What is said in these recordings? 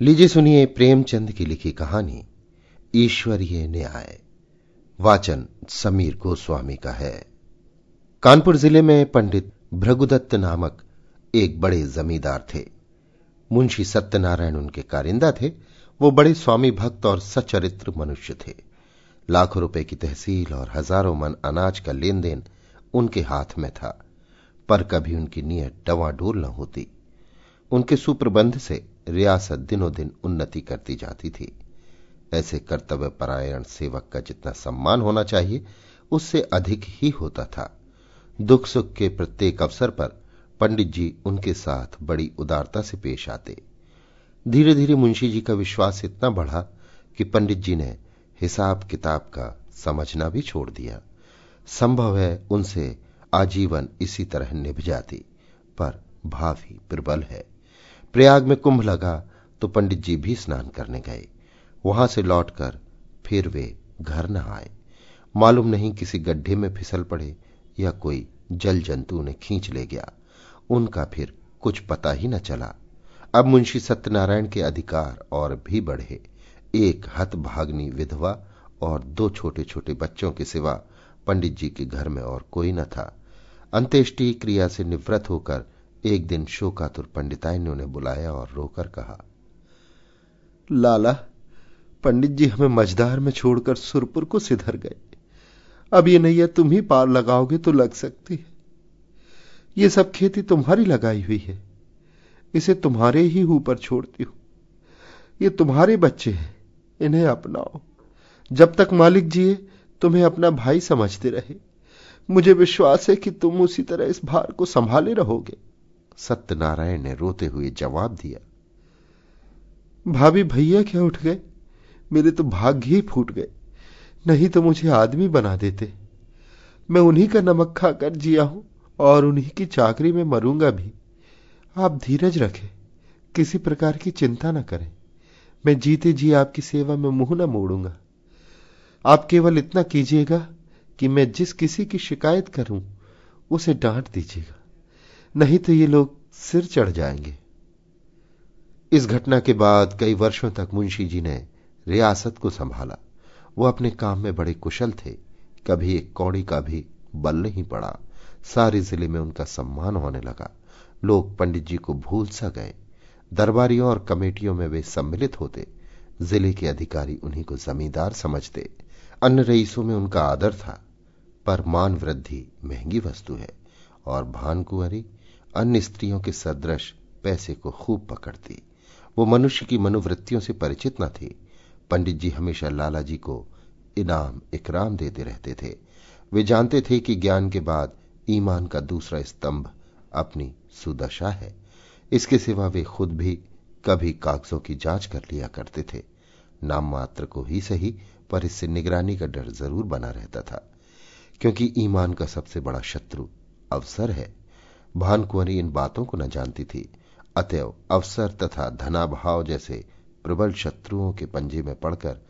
लीजिए सुनिए प्रेमचंद की लिखी कहानी, ईश्वरीय न्याय। वाचन समीर गोस्वामी का है। कानपुर ज़िले में पंडित भृगुदत्त नामक एक बड़े जमींदार थे। मुंशी सत्यनारायण उनके कारिंदा थे। वो बड़े स्वामी भक्त और सचरित्र मनुष्य थे। लाखों रुपए की तहसील और हज़ारों मन अनाज का लेन देन उनके हाथ में था, पर कभी उनकी नीयत डवाडोल न होती। उनके सुप्रबंध से रियासत दिनों दिन उन्नति करती जाती थी। ऐसे कर्तव्य परायण सेवक का जितना सम्मान होना चाहिए, उससे अधिक ही होता था। दुख सुख के प्रत्येक अवसर पर पंडित जी उनके साथ बड़ी उदारता से पेश आते। धीरे धीरे मुंशी जी का विश्वास इतना बढ़ा कि पंडित जी ने हिसाब किताब का समझना भी छोड़ दिया। संभव है उनसे आजीवन इसी तरह निभ जाती, पर भाव ही प्रबल है। प्रयाग में कुंभ लगा तो पंडित जी भी स्नान करने गए। वहाँ से लौटकर फिर वे घर न आए। मालूम नहीं किसी गड्ढे में फिसल पड़े या कोई जल जंतु उन्हें खींच ले गया। उनका फिर कुछ पता ही न चला। अब मुंशी सत्यनारायण के अधिकार और भी बढ़े। एक हत भागनी विधवा और दो छोटे छोटे बच्चों के सिवा पंडित जी के घर में और कोई न था। अंत्येष्टि क्रिया से निवृत्त होकर एक दिन शोकातुर पंडिताई ने उन्हें बुलाया और रोकर कहा, लाला, पंडित जी हमें मझदार में छोड़कर सुरपुर को सिधर गए। अब ये नैया तुम ही पार लगाओगे तो लग सकती है। ये सब खेती तुम्हारी लगाई हुई है। इसे तुम्हारे ही ऊपर छोड़ती हूँ। ये तुम्हारे बच्चे हैं, इन्हें अपनाओ। जब तक मालिक जिए, तुम्हें अपना भाई समझते रहे। मुझे विश्वास है कि तुम उसी तरह इस भार को संभाले रहोगे। सत्यनारायण ने रोते हुए जवाब दिया, भाभी भैया क्या उठ गए? मेरे तो भाग्य ही फूट गए। नहीं तो मुझे आदमी बना देते। मैं उन्हीं का नमक खाकर जिया हूँ और उन्हीं की चाकरी में मरूँगा भी। आप धीरज रखें, किसी प्रकार की चिंता न करें। मैं जीते जी आपकी सेवा में मुँह न मोड़ूँगा। आप केवल इतना कीजिएगा कि मैं जिस किसी की शिकायत करूँ, उसे डांट दीजिएगा। नहीं तो ये लोग सिर चढ़ जाएँगे। इस घटना के बाद कई वर्षों तक मुंशी जी ने रियासत को संभाला। वो अपने काम में बड़े कुशल थे। कभी एक कौड़ी का भी बल नहीं पड़ा। सारे ज़िले में उनका सम्मान होने लगा। लोग पंडित जी को भूल सा गए। दरबारियों और कमेटियों में वे सम्मिलित होते। ज़िले के अधिकारी उन्हीं को जमींदार समझते। अन्य रईसों में उनका आदर था। पर मान वृद्धि महँगी वस्तु है और भानकुंवरी अन्य स्त्रियों के सदृश पैसे को खूब पकड़ती। वो मनुष्य की मनोवृत्तियों से परिचित न थी। पंडित जी हमेशा लाला जी को इनाम, इकराम देते रहते थे। वे जानते थे कि ज्ञान के बाद ईमान का दूसरा स्तंभ अपनी सुदशा है। इसके सिवा वे खुद भी कभी कागजों की जाँच कर लिया करते थे। नाम मात्र को ही सही, पर इससे निगरानी का डर ज़रूर बना रहता था। क्योंकि ईमान का सबसे बड़ा शत्रु अवसर है। भानकुंवरी इन बातों को न जानती थी। अतएव अवसर तथा धनाभाव जैसे प्रबल शत्रुओं के पंजे में पड़कर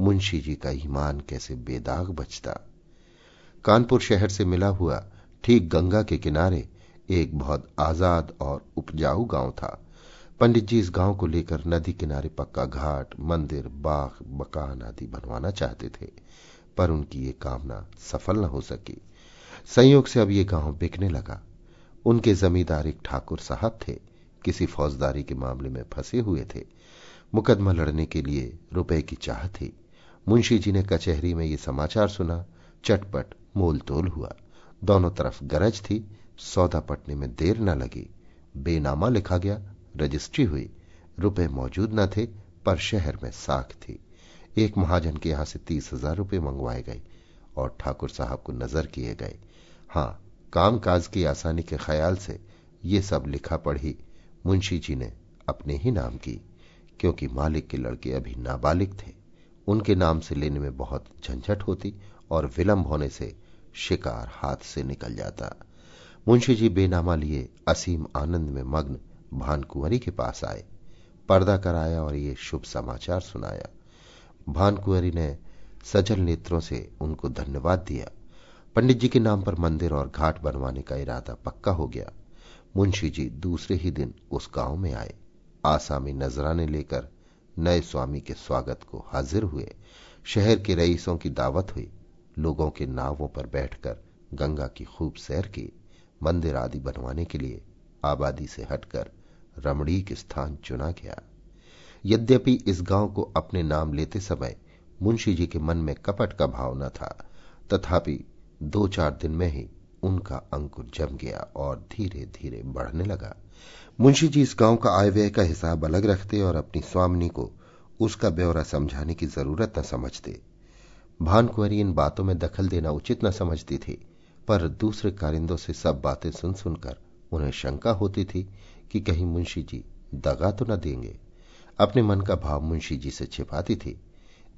मुंशी जी का ईमान कैसे बेदाग बचता। कानपुर शहर से मिला हुआ ठीक गंगा के किनारे एक बहुत आज़ाद और उपजाऊ गाँव था। पंडित जी इस गाँव को लेकर नदी किनारे पक्का घाट, मंदिर, बाग, मकान आदि बनवाना चाहते थे, पर उनकी ये कामना सफल न हो सकी। संयोग से अब ये गाँव बिकने लगा। उनके जमींदार एक ठाकुर साहब थे, किसी फौजदारी के मामले में फंसे हुए थे। मुकदमा लड़ने के लिए रुपए की चाह थी। मुंशी जी ने कचहरी में ये समाचार सुना। चटपट मोल तोल हुआ। दोनों तरफ़ गरज थी। सौदा पटने में देर न लगी। बेनामा लिखा गया, रजिस्ट्री हुई। रुपए मौजूद न थे, पर शहर में साख थी। एक महाजन के यहाँ से तीस हज़ार रुपये मंगवाए गए और ठाकुर साहब को नज़र किए गए। हाँ कामकाज की आसानी के ख्याल से ये सब लिखा पढ़ी, मुंशी जी ने अपने ही नाम की, क्योंकि मालिक के लड़के अभी नाबालिग थे। उनके नाम से लेने में बहुत झंझट होती और विलंब होने से शिकार हाथ से निकल जाता। मुंशी जी बेनामा लिए असीम आनंद में मग्न भानकुंवरी के पास आए। पर्दा कराया और ये शुभ समाचार सुनाया। भानकुंवरी ने सजल नेत्रों से उनको धन्यवाद दिया। पंडित जी के नाम पर मंदिर और घाट बनवाने का इरादा पक्का हो गया। मुंशी जी दूसरे ही दिन उस गाँव में आए। आसामी नजराने लेकर नए स्वामी के स्वागत को हाजिर हुए। शहर के रईसों की दावत हुई। लोगों के नावों पर बैठकर गंगा की खूब सैर की। मंदिर आदि बनवाने के लिए आबादी से हटकर रमणीक स्थान चुना गया। यद्यपि इस गाँव को अपने नाम लेते समय मुंशी जी के मन में कपट का भाव न था, तथापि दो चार दिन में ही उनका अंकुर जम गया और धीरे धीरे बढ़ने लगा। मुंशी जी इस गाँव का आय व्यय का हिसाब अलग रखते और अपनी स्वामिनी को उसका ब्यौरा समझाने की ज़रूरत न समझते। भानकुंवरी इन बातों में दखल देना उचित न समझती थी, पर दूसरे कारिंदों से सब बातें सुन सुनकर उन्हें शंका होती थी कि कहीं मुंशी जी दगा तो न देंगे। अपने मन का भाव मुंशी जी से छिपाती थी।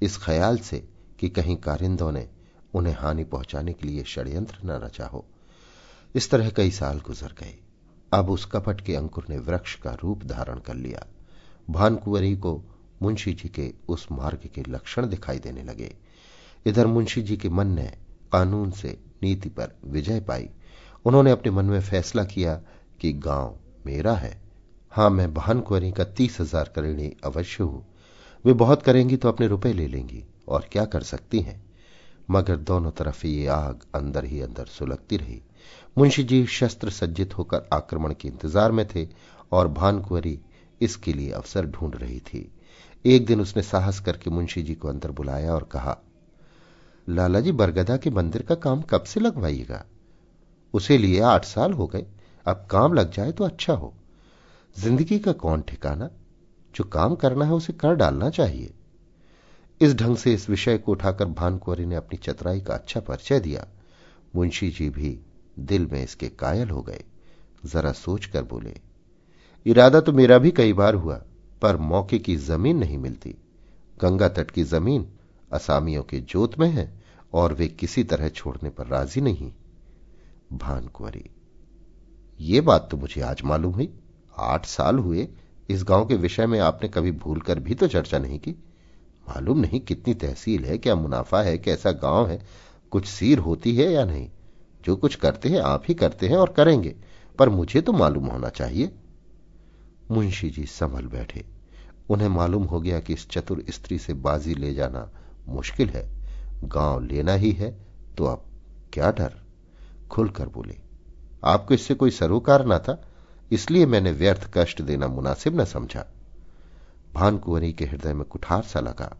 इस ख्याल से कि कहीं कारिंदों ने उन्हें हानि पहुँचाने के लिए षड्यंत्र न रचा हो। इस तरह कई साल गुजर गए। अब उस कपट के अंकुर ने वृक्ष का रूप धारण कर लिया। भानकुंवरी को मुंशी जी के उस मार्ग के लक्षण दिखाई देने लगे। इधर मुंशी जी के मन ने कानून से नीति पर विजय पाई। उन्होंने अपने मन में फैसला किया कि गाँव मेरा है। हाँ, मैं भानकुंवरी का तीस हज़ार करेणी अवश्य हूँ। वे बहुत करेंगी तो अपने रुपए ले लेंगी। और क्या कर सकती हैं? मगर दोनों तरफ़ ये आग अंदर ही अंदर सुलगती रही। मुंशी जी शस्त्र सज्जित होकर आक्रमण के इंतज़ार में थे और भानकुंवरी इसके लिए अवसर ढूंढ रही थी। एक दिन उसने साहस करके मुंशी जी को अंदर बुलाया और कहा, लाला जी, बरगदा के मंदिर का काम कब से लगवाइएगा? उसे लिए आठ साल हो गए। अब काम लग जाए तो अच्छा हो। ज़िंदगी का कौन ठिकाना? जो काम करना है उसे कर डालना चाहिए। इस ढंग से इस विषय को उठाकर भानकुंवरी ने अपनी चतुराई का अच्छा परिचय दिया। मुंशी जी भी दिल में इसके कायल हो गए। जरा सोचकर बोले, इरादा तो मेरा भी कई बार हुआ, पर मौके की ज़मीन नहीं मिलती। गंगा तट की ज़मीन असामियों के जोत में है और वे किसी तरह छोड़ने पर राज़ी नहीं। भानकुंवरी, ये बात तो मुझे आज मालूम हुई। आठ साल हुए, इस गाँव के विषय में आपने कभी भूलकर भी तो चर्चा नहीं की। मालूम नहीं कितनी तहसील है, क्या मुनाफा है, कैसा गाँव है, कुछ सीर होती है या नहीं? जो कुछ करते हैं, आप ही करते हैं और करेंगे, पर मुझे तो मालूम होना चाहिए। मुंशी जी संभल बैठे। उन्हें मालूम हो गया कि इस चतुर स्त्री से बाजी ले जाना मुश्किल है। गाँव लेना ही है तो अब क्या डर? खुलकर बोले, आपको इससे कोई सरोकार ना था? इसलिए मैंने व्यर्थ कष्ट देना मुनासिब न समझा। भानकुंवरी के हृदय में कुठार सा लगा।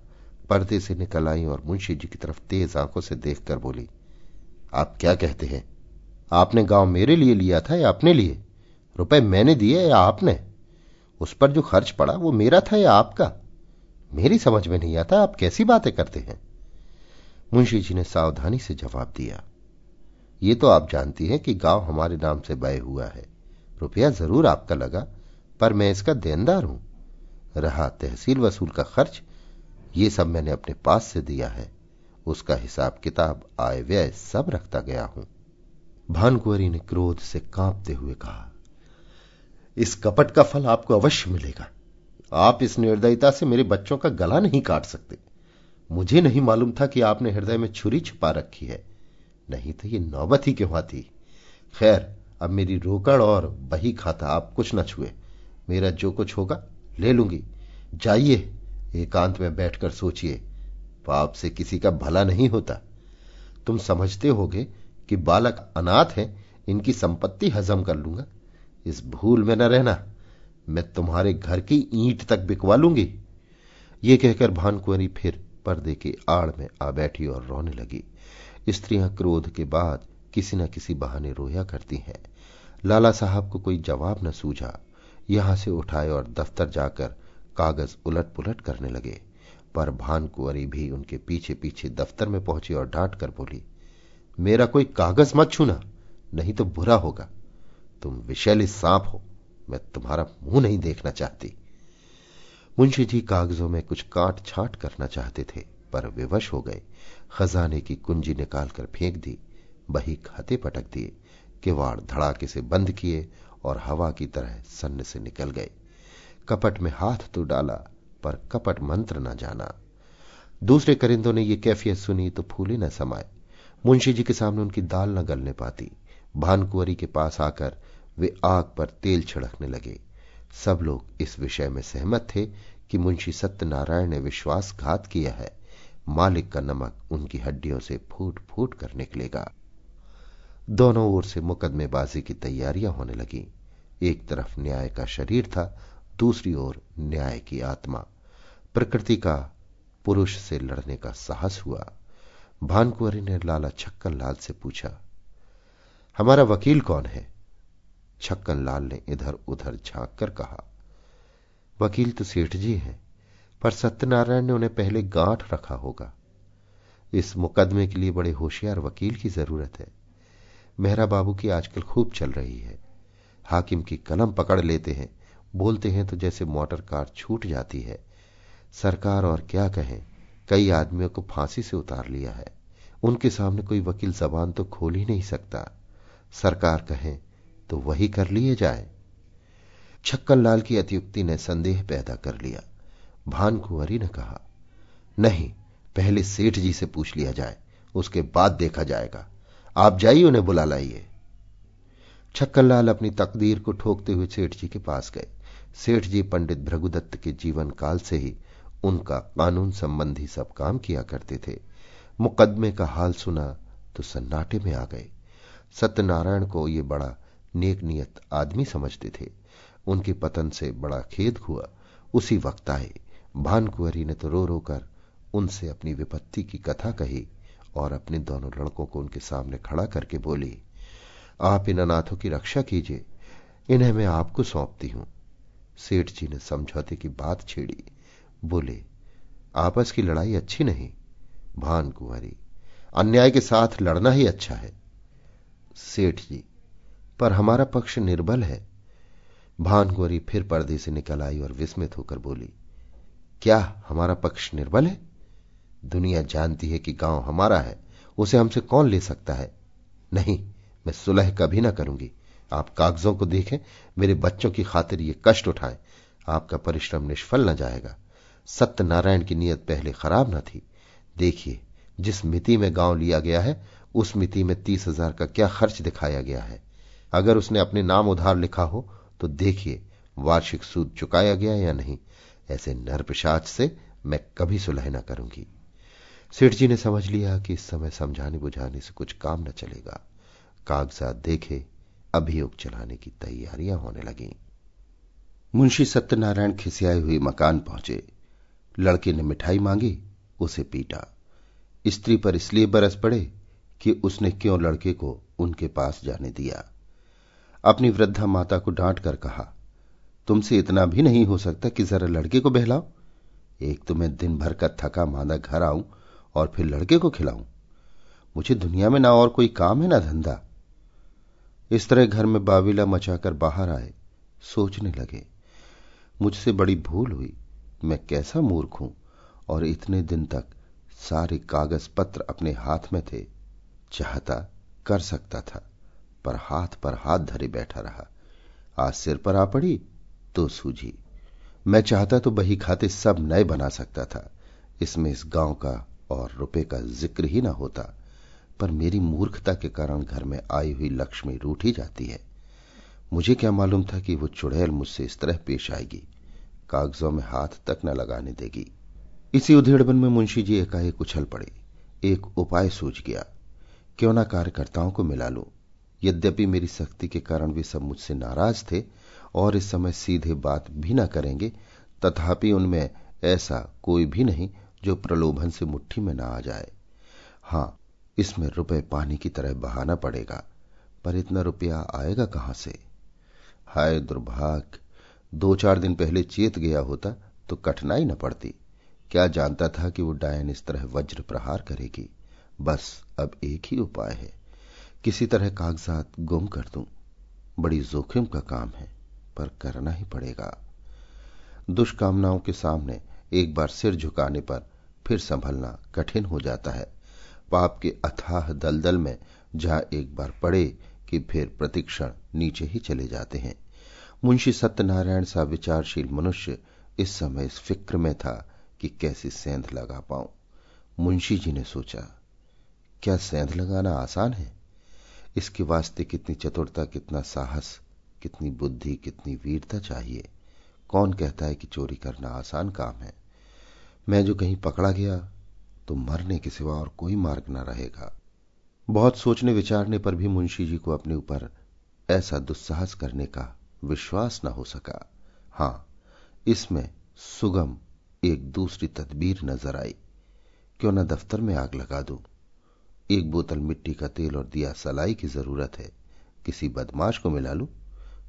पर्दे से निकल आई और मुंशी जी की तरफ़ तेज आँखों से देखकर बोली, आप क्या कहते हैं? आपने गाँव मेरे लिए लिया था या अपने लिए? रुपए मैंने दिए या आपने? उस पर जो खर्च पड़ा वो मेरा था या आपका? मेरी समझ में नहीं आता आप कैसी बातें करते हैं? मुंशी जी ने सावधानी से जवाब दिया, ये तो आप जानती हैं कि गाँव हमारे नाम से बय हुआ है। रुपया ज़रूर आपका लगा, पर मैं इसका देनदार हूँ। रहा तहसील वसूल का खर्च, ये सब मैंने अपने पास से दिया है। उसका हिसाब किताब आय व्यय सब रखता गया हूँ। भानकुवरी ने क्रोध से कांपते हुए कहा, इस कपट का फल आपको अवश्य मिलेगा। आप इस निर्दयता से मेरे बच्चों का गला नहीं काट सकते। मुझे नहीं मालूम था कि आपने हृदय में छुरी छुपा रखी है। नहीं तो ये नौबत ही क्यों आती? खैर, अब मेरी रोकड़ और बही खाता आप कुछ न छुए। मेरा जो कुछ होगा ले लूँगी। जाइए, एकांत में बैठकर सोचिए। पाप से किसी का भला नहीं होता। तुम समझते होगे कि बालक अनाथ है, इनकी संपत्ति हजम कर लूँगा। इस भूल में न रहना। मैं तुम्हारे घर की ईंट तक बिकवा लूँगी। ये कहकर भानकुंवरी फिर पर्दे की आड़ में आ बैठी और रोने लगी। स्त्रियाँ क्रोध के बाद किसी न किसी बहाने रोया करती हैं। लाला साहब को कोई जवाब न सूझा। यहाँ से उठाए और दफ्तर जाकर कागज़ उलट पुलट करने लगे। पर भानकुंवरी भी उनके पीछे पीछे दफ्तर में पहुँची और डांट कर बोली, मेरा कोई कागज़ मत छूना, नहीं तो बुरा होगा। तुम विशैली सांप हो, मैं तुम्हारा मुँह नहीं देखना चाहती। मुंशी जी कागजों में कुछ काट छाट करना चाहते थे, पर विवश हो गए। खजाने की कुंजी निकालकर फेंक दी, बही खाते पटक दिए, किवाड़ धड़ाके से बंद किए और हवा की तरह सन्न से निकल गए। कपट में हाथ तो डाला, पर कपट मंत्र न जाना। दूसरे करिंदों ने यह कैफियत सुनी तो फूले न समाये। मुंशी जी के सामने उनकी दाल न गलने पाती। भानकुंवरी के पास आकर वे आग पर तेल छिड़कने लगे। सब लोग इस विषय में सहमत थे कि मुंशी सत्यनारायण ने विश्वासघात किया है। मालिक का नमक उनकी हड्डियों से फूट फूट कर निकलेगा। दोनों ओर से मुकदमेबाजी की तैयारियाँ होने लगी। एक तरफ़ न्याय का शरीर था, दूसरी ओर न्याय की आत्मा। प्रकृति का पुरुष से लड़ने का साहस हुआ। भानकुंवरी ने लाला छक्कन लाल से पूछा, हमारा वकील कौन है? छक्कन लाल ने इधर उधर झाँक कर कहा, वकील तो सेठ जी हैं, पर सत्यनारायण ने उन्हें पहले गांठ रखा होगा। इस मुकदमे के लिए बड़े होशियार वकील की ज़रूरत है। मेहरा बाबू की आजकल खूब चल रही है। हाकिम की कलम पकड़ लेते हैं। बोलते हैं तो जैसे मोटर कार छूट जाती है। सरकार और क्या कहें? कई आदमियों को फांसी से उतार लिया है। उनके सामने कोई वकील जबान तो खोल ही नहीं सकता। सरकार कहे तो वही कर लिए जाए। छक्कन लाल की अतियुक्ति ने संदेह पैदा कर लिया। भान कुंवरी ने कहा, नहीं, पहले सेठ जी से पूछ लिया जाए, उसके बाद देखा जाएगा। आप जाइए, उन्हें बुला लाइए। छक्कनलाल अपनी तकदीर को ठोकते हुए सेठ जी के पास गए। सेठ जी पंडित भृगुदत्त के जीवन काल से ही उनका कानून संबंधी सब काम किया करते थे। मुकदमे का हाल सुना तो सन्नाटे में आ गए। सत्यनारायण को ये बड़ा नेक नियत आदमी समझते थे। उनके पतन से बड़ा खेद हुआ। उसी वक्त आए। भानकुंवरी ने तो रो रो कर उनसे अपनी विपत्ति की कथा कही और अपने दोनों लड़कों को उनके सामने खड़ा करके बोली आप इन अनाथों की रक्षा कीजिए। इन्हें मैं आपको सौंपती हूँ। सेठ जी ने समझौते की बात छेड़ी। बोले, आपस की लड़ाई अच्छी नहीं। भान कुंवरी अन्याय के साथ लड़ना ही अच्छा है। सेठ जी, पर हमारा पक्ष निर्बल है। भानकुंवरी फिर पर्दे से निकल आई और विस्मित होकर बोली, क्या हमारा पक्ष निर्बल है? दुनिया जानती है कि गाँव हमारा है। उसे हमसे कौन ले सकता है? नहीं। मैं सुलह कभी ना करूँगी। आप कागजों को देखें, मेरे बच्चों की खातिर ये कष्ट उठाएँ। आपका परिश्रम निष्फल न जाएगा। सत्यनारायण की नीयत पहले खराब न थी। देखिए, जिस मिति में गाँव लिया गया है, उस मिति में तीस हज़ार का क्या खर्च दिखाया गया है। अगर उसने अपने नाम उधार लिखा हो तो देखिए, वार्षिक सूद चुकाया गया या नहीं। ऐसे नरपिशाच से मैं कभी सुलह न करूँगी। सेठ जी ने समझ लिया कि इस समय समझाने बुझाने से कुछ काम न चलेगा। कागजात देखे, अभियोग चलाने की तैयारियाँ होने लगी। मुंशी सत्यनारायण खिसियाए हुए मकान पहुँचे। लड़के ने मिठाई मांगी, उसे पीटा। स्त्री पर इसलिए बरस पड़े कि उसने क्यों लड़के को उनके पास जाने दिया। अपनी वृद्धा माता को डांट कर कहा, तुमसे इतना भी नहीं हो सकता कि जरा लड़के को बहलाओ एक तो मैं दिन भर का थका मांदा घर आऊँ और फिर लड़के को खिलाऊं। मुझे दुनिया में ना और कोई काम है ना धंधा। इस तरह घर में बाविला मचाकर बाहर आए, सोचने लगे, मुझसे बड़ी भूल हुई, मैं कैसा मूर्ख हूँ, और इतने दिन तक सारे कागज़ पत्र अपने हाथ में थे, चाहता कर सकता था, पर हाथ पर हाथ धरे बैठा रहा। आज सिर पर आ पड़ी तो सूझी। मैं चाहता तो बही खाते सब नए बना सकता था, इसमें इस गाँव का और रुपए का ज़िक्र ही ना होता। पर मेरी मूर्खता के कारण घर में आई हुई लक्ष्मी रूठ ही जाती है। मुझे क्या मालूम था कि वो चुड़ैल मुझसे इस तरह पेश आएगी। कागजों में हाथ तक न लगाने देगी। इसी उधेड़बन में मुंशी जी एकाएक उछल पड़े। एक उपाय सूझ गया। क्यों ना कार्यकर्ताओं को मिला लो? यद्यपि मेरी सख्ती के कारण वे सब मुझसे नाराज़ थे और इस समय सीधे बात भी न करेंगे, तथापि उनमें ऐसा कोई भी नहीं जो प्रलोभन से मुट्ठी में ना आ जाए। हाँ इसमें रुपए पानी की तरह बहाना पड़ेगा, पर इतना रुपया आएगा कहाँ से? हाय दुर्भाग्य दो चार दिन पहले चेत गया होता तो कठिनाई न पड़ती। क्या जानता था कि वो डायन इस तरह वज्र प्रहार करेगी? बस अब एक ही उपाय है, किसी तरह कागजात गुम कर दूँ। बड़ी जोखिम का काम है, पर करना ही पड़ेगा। दुष्कामनाओं के सामने एक बार सिर झुकाने पर फिर संभलना कठिन हो जाता है। पाप के अथाह दलदल में जहाँ एक बार पड़े कि फिर प्रतिक्षण नीचे ही चले जाते हैं। मुंशी सत्यनारायण सा विचारशील मनुष्य इस समय इस फ़िक्र में था कि कैसे सेंध लगा पाऊँ। मुंशी जी ने सोचा, क्या सेंध लगाना आसान है? इसके वास्ते कितनी चतुरता, कितना साहस, कितनी बुद्धि, कितनी वीरता चाहिए। कौन कहता है कि चोरी करना आसान काम है? मैं जो कहीं पकड़ा गया तो मरने के सिवा और कोई मार्ग न रहेगा। बहुत सोचने विचारने पर भी मुंशी जी को अपने ऊपर ऐसा दुस्साहस करने का विश्वास न हो सका। हाँ, इसमें सुगम एक दूसरी तदबीर नज़र आई। क्यों न दफ्तर में आग लगा दू? एक बोतल मिट्टी का तेल और दिया सलाई की ज़रूरत है। किसी बदमाश को मिला लू?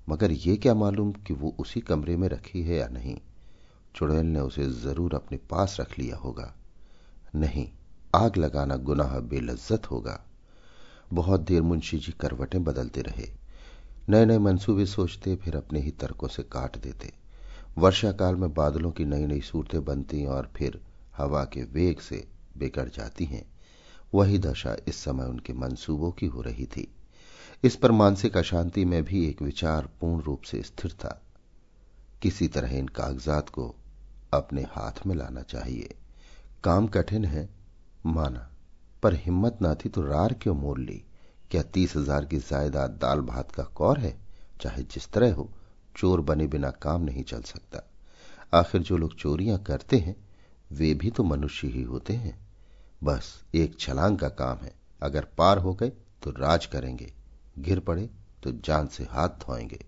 मगर यह क्या मालूम कि वो उसी कमरे में रखी है या नहीं? चुड़ैल ने उसे ज़रूर अपने पास रख लिया होगा। नहीं। आग लगाना गुनाह बेलज्जत होगा। बहुत देर मुंशी जी करवटें बदलते रहे। नए नए मंसूबे सोचते, फिर अपने ही तर्कों से काट देते। वर्षा काल में बादलों की नई नई सूरतें बनती और फिर हवा के वेग से बिगड़ जाती हैं। वही दशा इस समय उनके मंसूबों की हो रही थी। इस पर मानसिक अशांति में भी एक विचार पूर्ण रूप से स्थिर था। किसी तरह इन कागजात को अपने हाथ में लाना चाहिए। काम कठिन है, माना, पर हिम्मत ना थी तो रार क्यों मोल ली? क्या तीस हज़ार की जायदाद दाल भात का कौर है? चाहे जिस तरह हो, चोर बने बिना काम नहीं चल सकता। आखिर जो लोग चोरियाँ करते हैं, वे भी तो मनुष्य ही होते हैं। बस एक छलांग का काम है। अगर पार हो गए तो राज करेंगे। गिर पड़े तो जान से हाथ धोएँगे।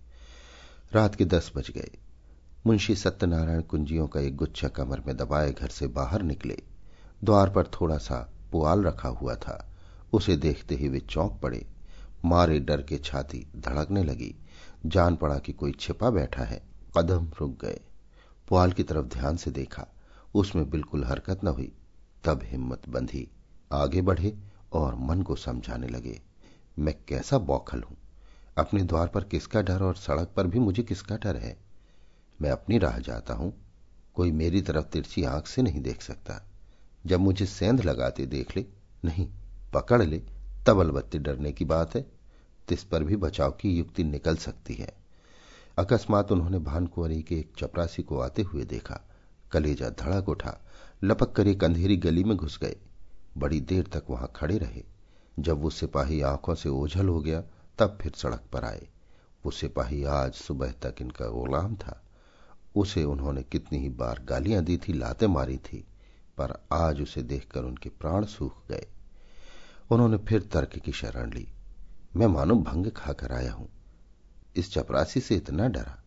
रात के दस बज गए। मुंशी सत्यनारायण कुंजियों का एक गुच्छा कमर में दबाए घर से बाहर निकले। द्वार पर थोड़ा सा पुआल रखा हुआ था। उसे देखते ही वे चौंक पड़े। मारे डर के छाती धड़कने लगी। जान पड़ा कि कोई छिपा बैठा है। कदम रुक गए। पुआल की तरफ़ ध्यान से देखा। उसमें बिल्कुल हरकत न हुई। तब हिम्मत बंधी। आगे बढ़े और मन को समझाने लगे। मैं कैसा बौखल हूँ। अपने द्वार पर किसका डर और सड़क पर भी मुझे किसका डर है? मैं अपनी राह जाता हूँ। कोई मेरी तरफ़ तिरछी आँख से नहीं देख सकता। जब मुझे सेंध लगाते देख ले, नहीं, पकड़ ले, तब अलबत्ते डरने की बात है। तिस पर भी बचाव की युक्ति निकल सकती है। अकस्मात उन्होंने भानकुंवरी के एक चपरासी को आते हुए देखा। कलेजा धड़क उठा। लपक कर एक अंधेरी गली में घुस गए। बड़ी देर तक वहाँ खड़े रहे। जब वो सिपाही आँखों से ओझल हो गया, तब फिर सड़क पर आए। वो सिपाही आज सुबह तक इनका गुलाम था। उसे उन्होंने कितनी ही बार गालियाँ दी थी, लाते मारी थी, पर आज उसे देखकर उनके प्राण सूख गए। उन्होंने फिर तर्क की शरण ली। मैं मानो भंग खाकर आया हूँ। इस चपरासी से इतना डरा।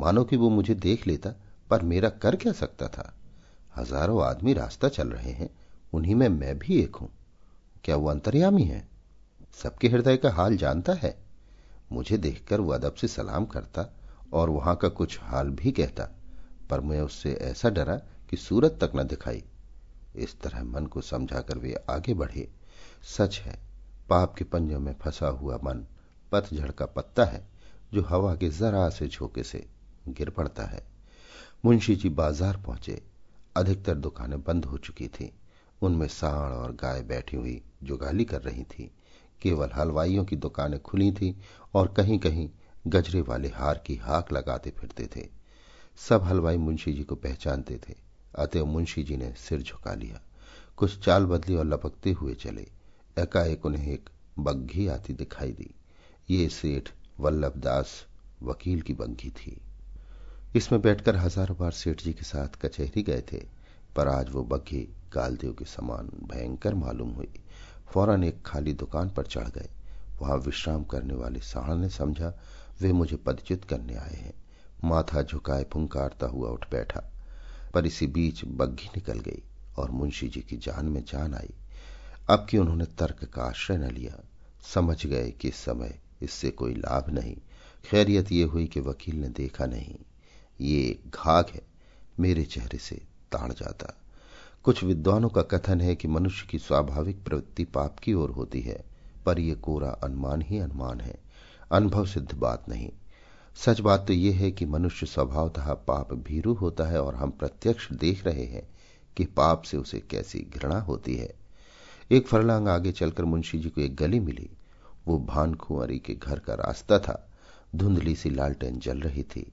मानो कि वो मुझे देख लेता, पर मेरा कर क्या सकता था? हज़ारों आदमी रास्ता चल रहे हैं, उन्हीं में मैं भी एक हूँ। क्या वो अंतर्यामी है? सबके हृदय का हाल जानता है। मुझे देखकर वो अदब से सलाम करता और वहाँ का कुछ हाल भी कहता। पर मैं उससे ऐसा डरा कि सूरत तक न दिखाई। इस तरह मन को समझाकर वे आगे बढ़े। सच है, पाप के पंजों में फंसा हुआ मन पतझड़ का पत्ता है, जो हवा के जरा से झोंके से गिर पड़ता है। मुंशी जी बाज़ार पहुँचे। अधिकतर दुकानें बंद हो चुकी थी। उनमें साण और गाय बैठी हुई जो गाली कर रही थी। केवल हलवाइयों की दुकानें खुली थी और कहीं कहीं गजरे वाले हार की हाक लगाते फिरते थे। सब हलवाई मुंशी जी को पहचानते थे, अतएव मुंशी जी ने सिर झुका लिया। कुछ चाल बदली और लपकते हुए चले। एकाएक उन्हें एक बग्घी आती दिखाई दी। ये सेठ वल्लभ दास वकील की बग्घी थी। इसमें बैठकर हज़ारों बार सेठ जी के साथ कचहरी गए थे, पर आज वो बग्घी कालदेव के समान भयंकर मालूम हुई। फ़ौरन एक खाली दुकान पर चढ़ गए। वहाँ विश्राम करने वाले साण ने समझा, वे मुझे पदच्युत करने आए हैं। माथा झुकाए पुंकारता हुआ उठ बैठा, पर इसी बीच बग्घी निकल गई और मुंशी जी की जान में जान आई। अब कि उन्होंने तर्क का आश्रय न लिया, समझ गए कि इस समय इससे कोई लाभ नहीं। खैरियत ये हुई कि वकील ने देखा नहीं, ये घाघ है, मेरे चेहरे से ताड़ जाता। कुछ विद्वानों का कथन है कि मनुष्य की स्वाभाविक प्रवृत्ति पाप की ओर होती है, पर यह कोरा अनुमान ही अनुमान है, अनुभव सिद्ध बात नहीं। सच बात तो यह है कि मनुष्य स्वभावतः पाप भीरू होता है और हम प्रत्यक्ष देख रहे हैं कि पाप से उसे कैसी घृणा होती है। एक फरलांग आगे चलकर मुंशी जी को एक गली मिली। वो भान के घर का रास्ता था। धुंधली सी लालटेन जल रही थी।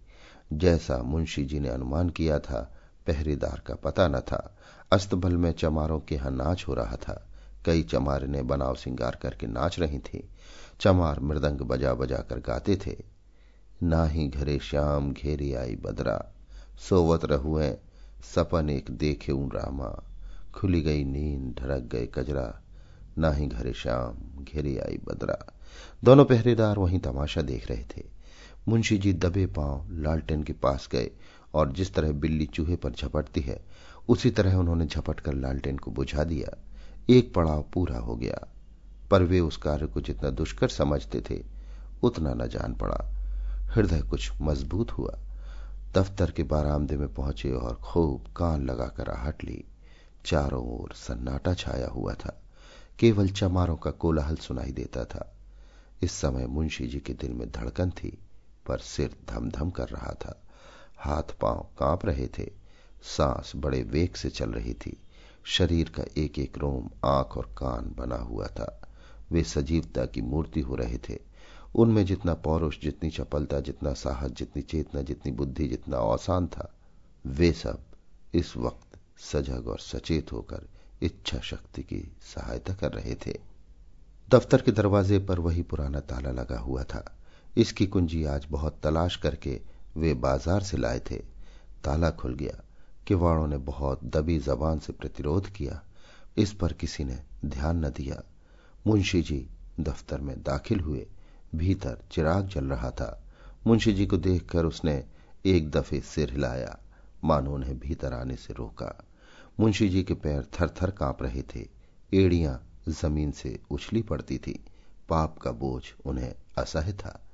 जैसा मुंशी जी ने अनुमान किया था, पहरेदार का पता न था। अस्तबल में चमारों के यहाँ नाच हो रहा था। कई चमार ने बनाव सिंगार करके नाच रही थी। चमार मृदंग बजा बजा कर गाते थे। ना ही घरे श्याम घेरे आई बदरा। सोवत रहुए सपन एक देखे रामा। खुली गई नींद, ढरक गए कजरा। ना ही घरे श्याम घेरी आई बदरा। दोनों पहरेदार वहीं तमाशा देख रहे थे। मुंशी जी दबे पाँव लालटेन के पास गए और जिस तरह बिल्ली चूहे पर झपटती है, उसी तरह उन्होंने झपट कर लालटेन को बुझा दिया। एक पड़ाव पूरा हो गया, पर वे उस कार्य को जितना दुष्कर समझते थे, उतना न जान पड़ा। हृदय कुछ मज़बूत हुआ। दफ्तर के बारामदे में पहुँचे और खूब कान लगाकर आहट ली। चारों ओर सन्नाटा छाया हुआ था। केवल चमारों का कोलाहल सुनाई देता था। इस समय मुंशी जी के दिल में धड़कन थी, पर सिर धम धम कर रहा था। हाथ पाँव काँप रहे थे। सांस बड़े वेग से चल रही थी। शरीर का एक एक रोम आँख और कान बना हुआ था। वे सजीवता की मूर्ति हो रहे थे। उनमें जितना पौरुष, जितनी चपलता, जितना साहस, जितनी चेतना, जितनी बुद्धि, जितना औसान था, वे सब इस वक्त सजग और सचेत होकर इच्छा शक्ति की सहायता कर रहे थे। दफ्तर के दरवाजे पर वही पुराना ताला लगा हुआ था। इसकी कुंजी आज बहुत तलाश करके वे बाज़ार से लाए थे। ताला खुल गया। किवाड़ों ने बहुत दबी जबान से प्रतिरोध किया। इस पर किसी ने ध्यान न दिया। मुंशी जी दफ्तर में दाखिल हुए। भीतर चिराग जल रहा था। मुंशी जी को देखकर उसने एक दफे सिर हिलाया। मानो उन्हें भीतर आने से रोका। मुंशी जी के पैर थर थर काँप रहे थे। एड़ियाँ ज़मीन से उछली पड़ती थी। पाप का बोझ उन्हें असह्य था।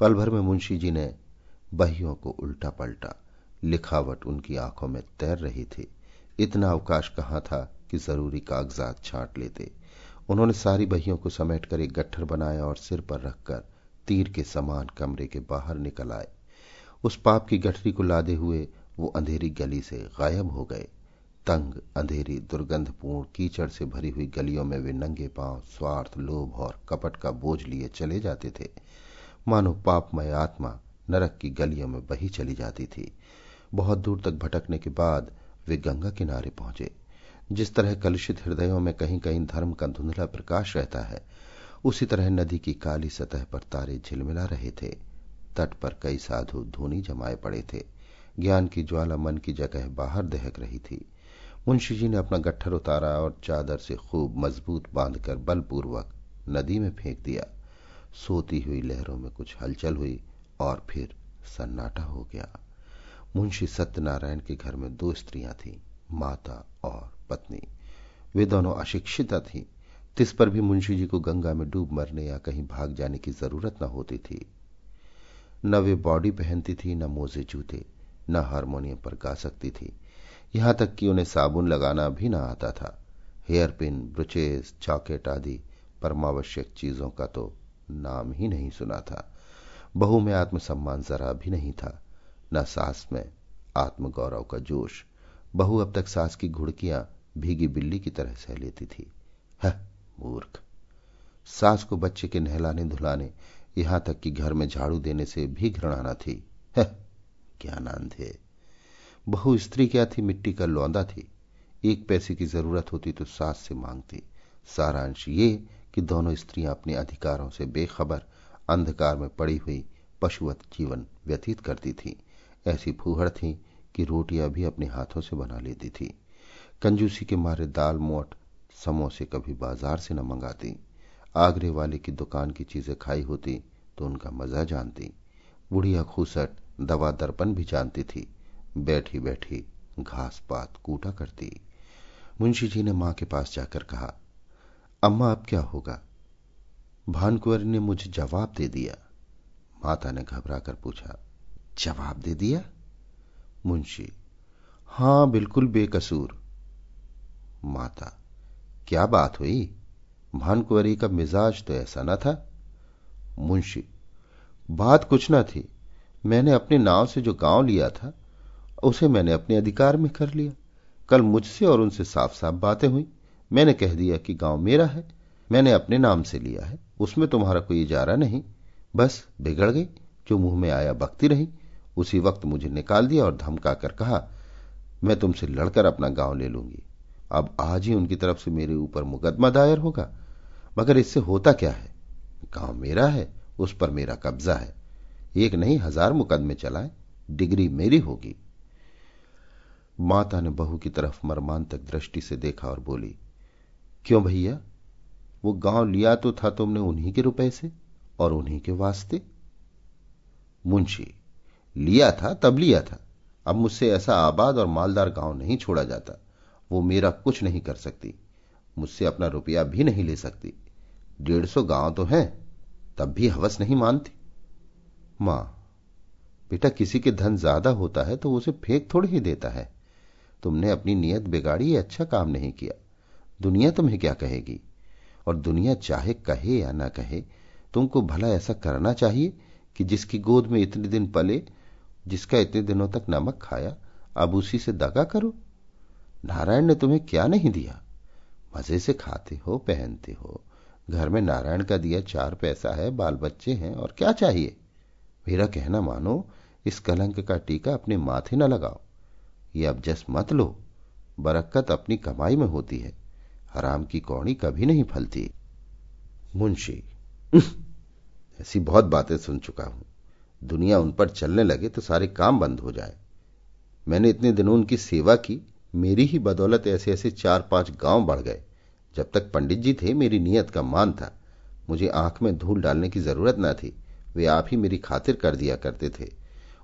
पल भर में मुंशी जी ने बहियों को उल्टा पलटा लिखावट उनकी आँखों में तैर रही थी। इतना अवकाश कहाँ था कि ज़रूरी कागजात छांट लेते। उन्होंने सारी बहियों को समेटकर एक गट्ठर बनाया और सिर पर रखकर तीर के समान कमरे के बाहर निकल आए। उस पाप की गठरी को लादे हुए वो अंधेरी गली से गायब हो गए। तंग, अंधेरी, दुर्गंधपूर्ण, कीचड़ से भरी हुई गलियों में वे नंगे पाँव, स्वार्थ, लोभ और कपट का बोझ लिए चले जाते थे। मानो पापमय आत्मा नरक की गलियों में बही चली जाती थी। बहुत दूर तक भटकने के बाद वे गंगा किनारे पहुँचे। जिस तरह कलुषित हृदयों में कहीं कहीं धर्म का धुंधला प्रकाश रहता है, उसी तरह नदी की काली सतह पर तारे झिलमिला रहे थे। तट पर कई साधु धूनी जमाए पड़े थे। ज्ञान की ज्वाला मन की जगह बाहर दहक रही थी। मुंशी जी ने अपना गट्ठर उतारा और चादर से खूब मज़बूत बांधकर बलपूर्वक नदी में फेंक दिया। सोती हुई लहरों में कुछ हलचल हुई और फिर सन्नाटा हो गया। मुंशी सत्यनारायण के घर में दो स्त्रियाँ थीं, माता और पत्नी। वे दोनों अशिक्षिता थी। तिस पर भी मुंशी जी को गंगा में डूब मरने या कहीं भाग जाने की ज़रूरत न होती थी। न वे बॉडी पहनती थी, न मोजे जूते, न हारमोनियम पर गा सकती थी। यहाँ तक कि उन्हें साबुन लगाना भी न आता था। हेयर पिन ब्रुचेस चॉकेट आदि परमावश्यक चीज़ों का तो नाम ही नहीं सुना था। बहू में आत्मसम्मान जरा भी नहीं था। न सास में आत्मगौरव का जोश। बहू अब तक सास की घुड़कियाँ भीगी बिल्ली की तरह सह लेती थी। मूर्ख। सास को बच्चे के नहलाने धुलाने, यहाँ तक कि घर में झाड़ू देने से भी घृणा न थी। है ज्ञानांधे बहु स्त्री क्या थी, मिट्टी का लौंदा थी। एक पैसे की ज़रूरत होती तो सास से मांगती। सारांश ये कि दोनों स्त्रियाँ अपने अधिकारों से बेखबर, अंधकार में पड़ी हुई पशुवत जीवन व्यतीत करती थी। ऐसी फूहड़ थी कि रोटियाँ भी अपने हाथों से बना लेती थी। कंजूसी के मारे दाल मोट, समोसे कभी बाज़ार से न मंगाती। आगरे वाले की दुकान की चीज़ें खाई होती तो उनका मज़ा जानती। बुढ़िया खूसट, दवा दर्पण भी जानती थी। बैठी बैठी घास पात कूटा करती। मुंशी जी ने माँ के पास जाकर कहा, अम्मा, अब क्या होगा? भानकुंवर ने मुझे जवाब दे दिया। माता ने घबरा कर पूछा, जवाब दे दिया? मुंशी, हाँ, बिल्कुल बेकसूर। माता। क्या बात हुई? भानकुवरी का मिजाज तो ऐसा न था। मुंशी, बात कुछ न थी। मैंने अपने नाव से जो गाँव लिया था, उसे मैंने अपने अधिकार में कर लिया। कल मुझसे और उनसे साफ़ साफ़ बातें हुई। मैंने कह दिया कि गाँव मेरा है। मैंने अपने नाम से लिया है। उसमें तुम्हारा कोई इजारा नहीं। बस बिगड़ गई। जो मुँह में आया बकती रही। उसी वक्त मुझे निकाल दिया और धमका कर कहा, मैं तुमसे लड़कर अपना गाँव ले लूँगी। अब आज ही उनकी तरफ़ से मेरे ऊपर मुकदमा दायर होगा। मगर इससे होता क्या है? गाँव मेरा है, उस पर मेरा कब्जा है। एक नहीं, हज़ार मुकदमे चलाए, डिग्री मेरी होगी। माता ने बहू की तरफ़ मर्मांतक दृष्टि से देखा और बोली, क्यों भैया? वो गाँव लिया तो था तुमने उन्हीं के रुपए से और उन्हीं के वास्ते? मुंशी, लिया था, तब लिया था। अब मुझसे ऐसा आबाद और मालदार गाँव नहीं छोड़ा जाता। वो मेरा कुछ नहीं कर सकती। मुझसे अपना रुपया भी नहीं ले सकती। डेढ़ सौ गाँव तो हैं, तब भी हवस नहीं मानती। माँ, बेटा किसी के धन ज़्यादा होता है तो उसे फेंक थोड़ी ही देता है। तुमने अपनी नीयत बिगाड़ी, ये अच्छा काम नहीं किया। दुनिया तुम्हें क्या कहेगी? और दुनिया चाहे कहे या ना कहे, तुमको भला ऐसा करना चाहिए कि जिसकी गोद में इतने दिन पले, जिसका इतने दिनों तक नमक खाया, अब उसी से दगा करो। नारायण ने तुम्हें क्या नहीं दिया? मज़े से खाते हो, पहनते हो। घर में नारायण का दिया चार पैसा है बाल बच्चे हैं, और क्या चाहिए? मेरा कहना मानो, इस कलंक का टीका अपने माथे न लगाओ। ये अब जस मत लो। बरक्कत अपनी कमाई में होती है। हराम की कौड़ी कभी नहीं फलती। मुंशी ऐसी बहुत बातें सुन चुका हूँ। दुनिया उन पर चलने लगे तो सारे काम बंद हो जाए। मैंने इतने दिनों उनकी सेवा की मेरी ही बदौलत ऐसे ऐसे चार पाँच गाँव बढ़ गए। जब तक पंडित जी थे, मेरी नियत का मान था। मुझे आँख में धूल डालने की ज़रूरत न थी। वे आप ही मेरी खातिर कर दिया करते थे।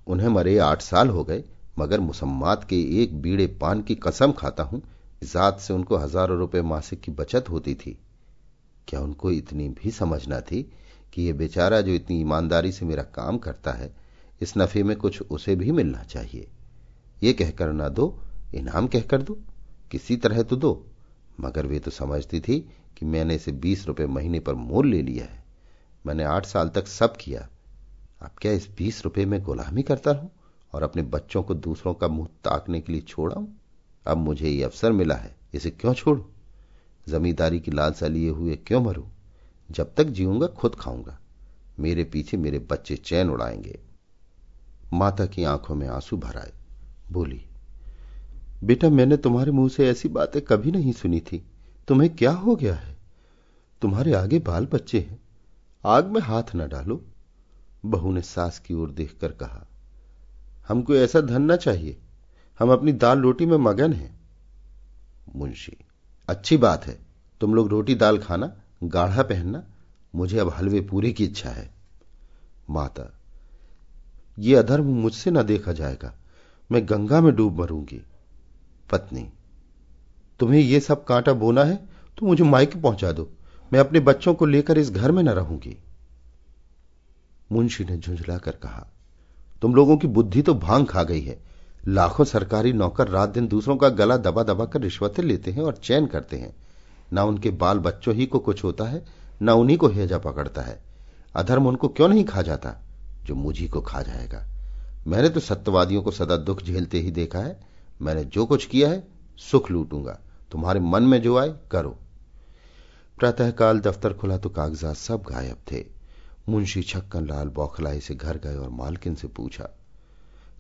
उन्हें मरे आठ साल हो गए, मगर मुसम्मात के एक बीड़े पान की कसम खाता हूँ। जात से उनको हज़ारों रुपए मासिक की बचत होती थी। क्या उनको इतनी भी समझना थी कि ये बेचारा जो इतनी ईमानदारी से मेरा काम करता है, इस नफे में कुछ उसे भी मिलना चाहिए? ये कहकर ना दो इनाम कहकर दो, किसी तरह तो दो। मगर वे तो समझती थी कि मैंने इसे बीस रुपए महीने पर मोल ले लिया है। मैंने आठ साल तक सब किया। अब क्या इस बीस रुपए में गुलामी करता रहूँ और अपने बच्चों को दूसरों का मुँह ताकने के लिए छोड़ा अब मुझे ये अवसर मिला है, इसे क्यों छोड़ू? जमींदारी की लालसा लिए हुए क्यों मरूं? जब तक जीऊँगा, खुद खाऊँगा। मेरे पीछे मेरे बच्चे चैन उड़ाएँगे। माता की आँखों में आँसू भर आए। बोली बेटा, मैंने तुम्हारे मुँह से ऐसी बातें कभी नहीं सुनी थी। तुम्हें क्या हो गया है? तुम्हारे आगे बाल बच्चे हैं। आग में हाथ न डालो। बहू ने सास की ओर देखकर कहा हमको ऐसा धन न चाहिए। हम अपनी दाल रोटी में मगन हैं। मुंशी, अच्छी बात है। तुम लोग रोटी दाल खाना, गाढ़ा पहनना। मुझे अब हलवे पूरी की इच्छा है। माता, ये अधर्म मुझसे न देखा जाएगा। मैं गंगा में डूब मरूँगी। पत्नी। तुम्हें यह सब कांटा बोना है तो मुझे माइक पहुँचा दो। मैं अपने बच्चों को लेकर इस घर में न रहूँगी। मुंशी ने झुंझलाकर कहा, तुम लोगों की बुद्धि तो भाँग खा गई है। लाखों सरकारी नौकर रात दिन दूसरों का गला दबा दबा कर रिश्वतें लेते हैं और चैन करते हैं। ना उनके बाल बच्चों ही को कुछ होता है, न उन्हीं को हेजा पकड़ता है। अधर्म उनको क्यों नहीं खा जाता? जो मुझी को खा जाएगा। मैंने तो सत्यवादियों को सदा दुख झेलते ही देखा है। मैंने जो कुछ किया है, सुख लूटूँगा। तुम्हारे मन में जो आए, करो। प्रातःकाल दफ्तर खुला तो कागजात सब गायब थे। मुंशी छक्कन लाल बौखलाई से घर गए और मालकिन से पूछा,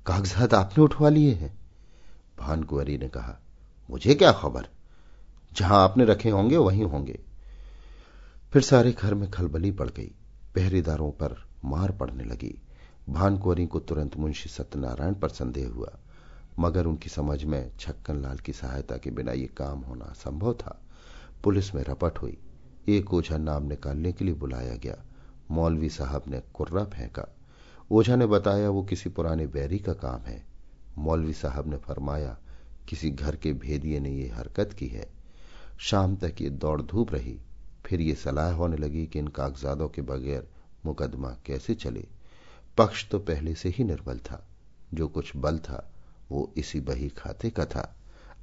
कागजात आपने उठवा लिए हैं? भान कुंवरी ने कहा, मुझे क्या खबर? जहाँ आपने रखे होंगे, वहीं होंगे। फिर सारे घर में खलबली पड़ गई। पहरेदारों पर मार पड़ने लगी। भानकुंवरी को तुरंत मुंशी सत्यनारायण पर संदेह हुआ। मगर उनकी समझ में छक्कन लाल की सहायता के बिना यह काम होना संभव था। पुलिस में रपट हुई। एक ओझा नाम निकालने के लिए बुलाया गया। मौलवी साहब ने कुर्रा फेंका। ओझा ने बताया, वो किसी पुराने बैरी का काम है। मौलवी साहब ने फरमाया, किसी घर के भेदिए ने यह हरकत की है। शाम तक ये दौड़ धूप रही। फिर ये सलाह होने लगी कि इन कागजातों के बगैर मुकदमा कैसे चले। पक्ष तो पहले से ही निर्बल था। जो कुछ बल था वो इसी बही खाते का था।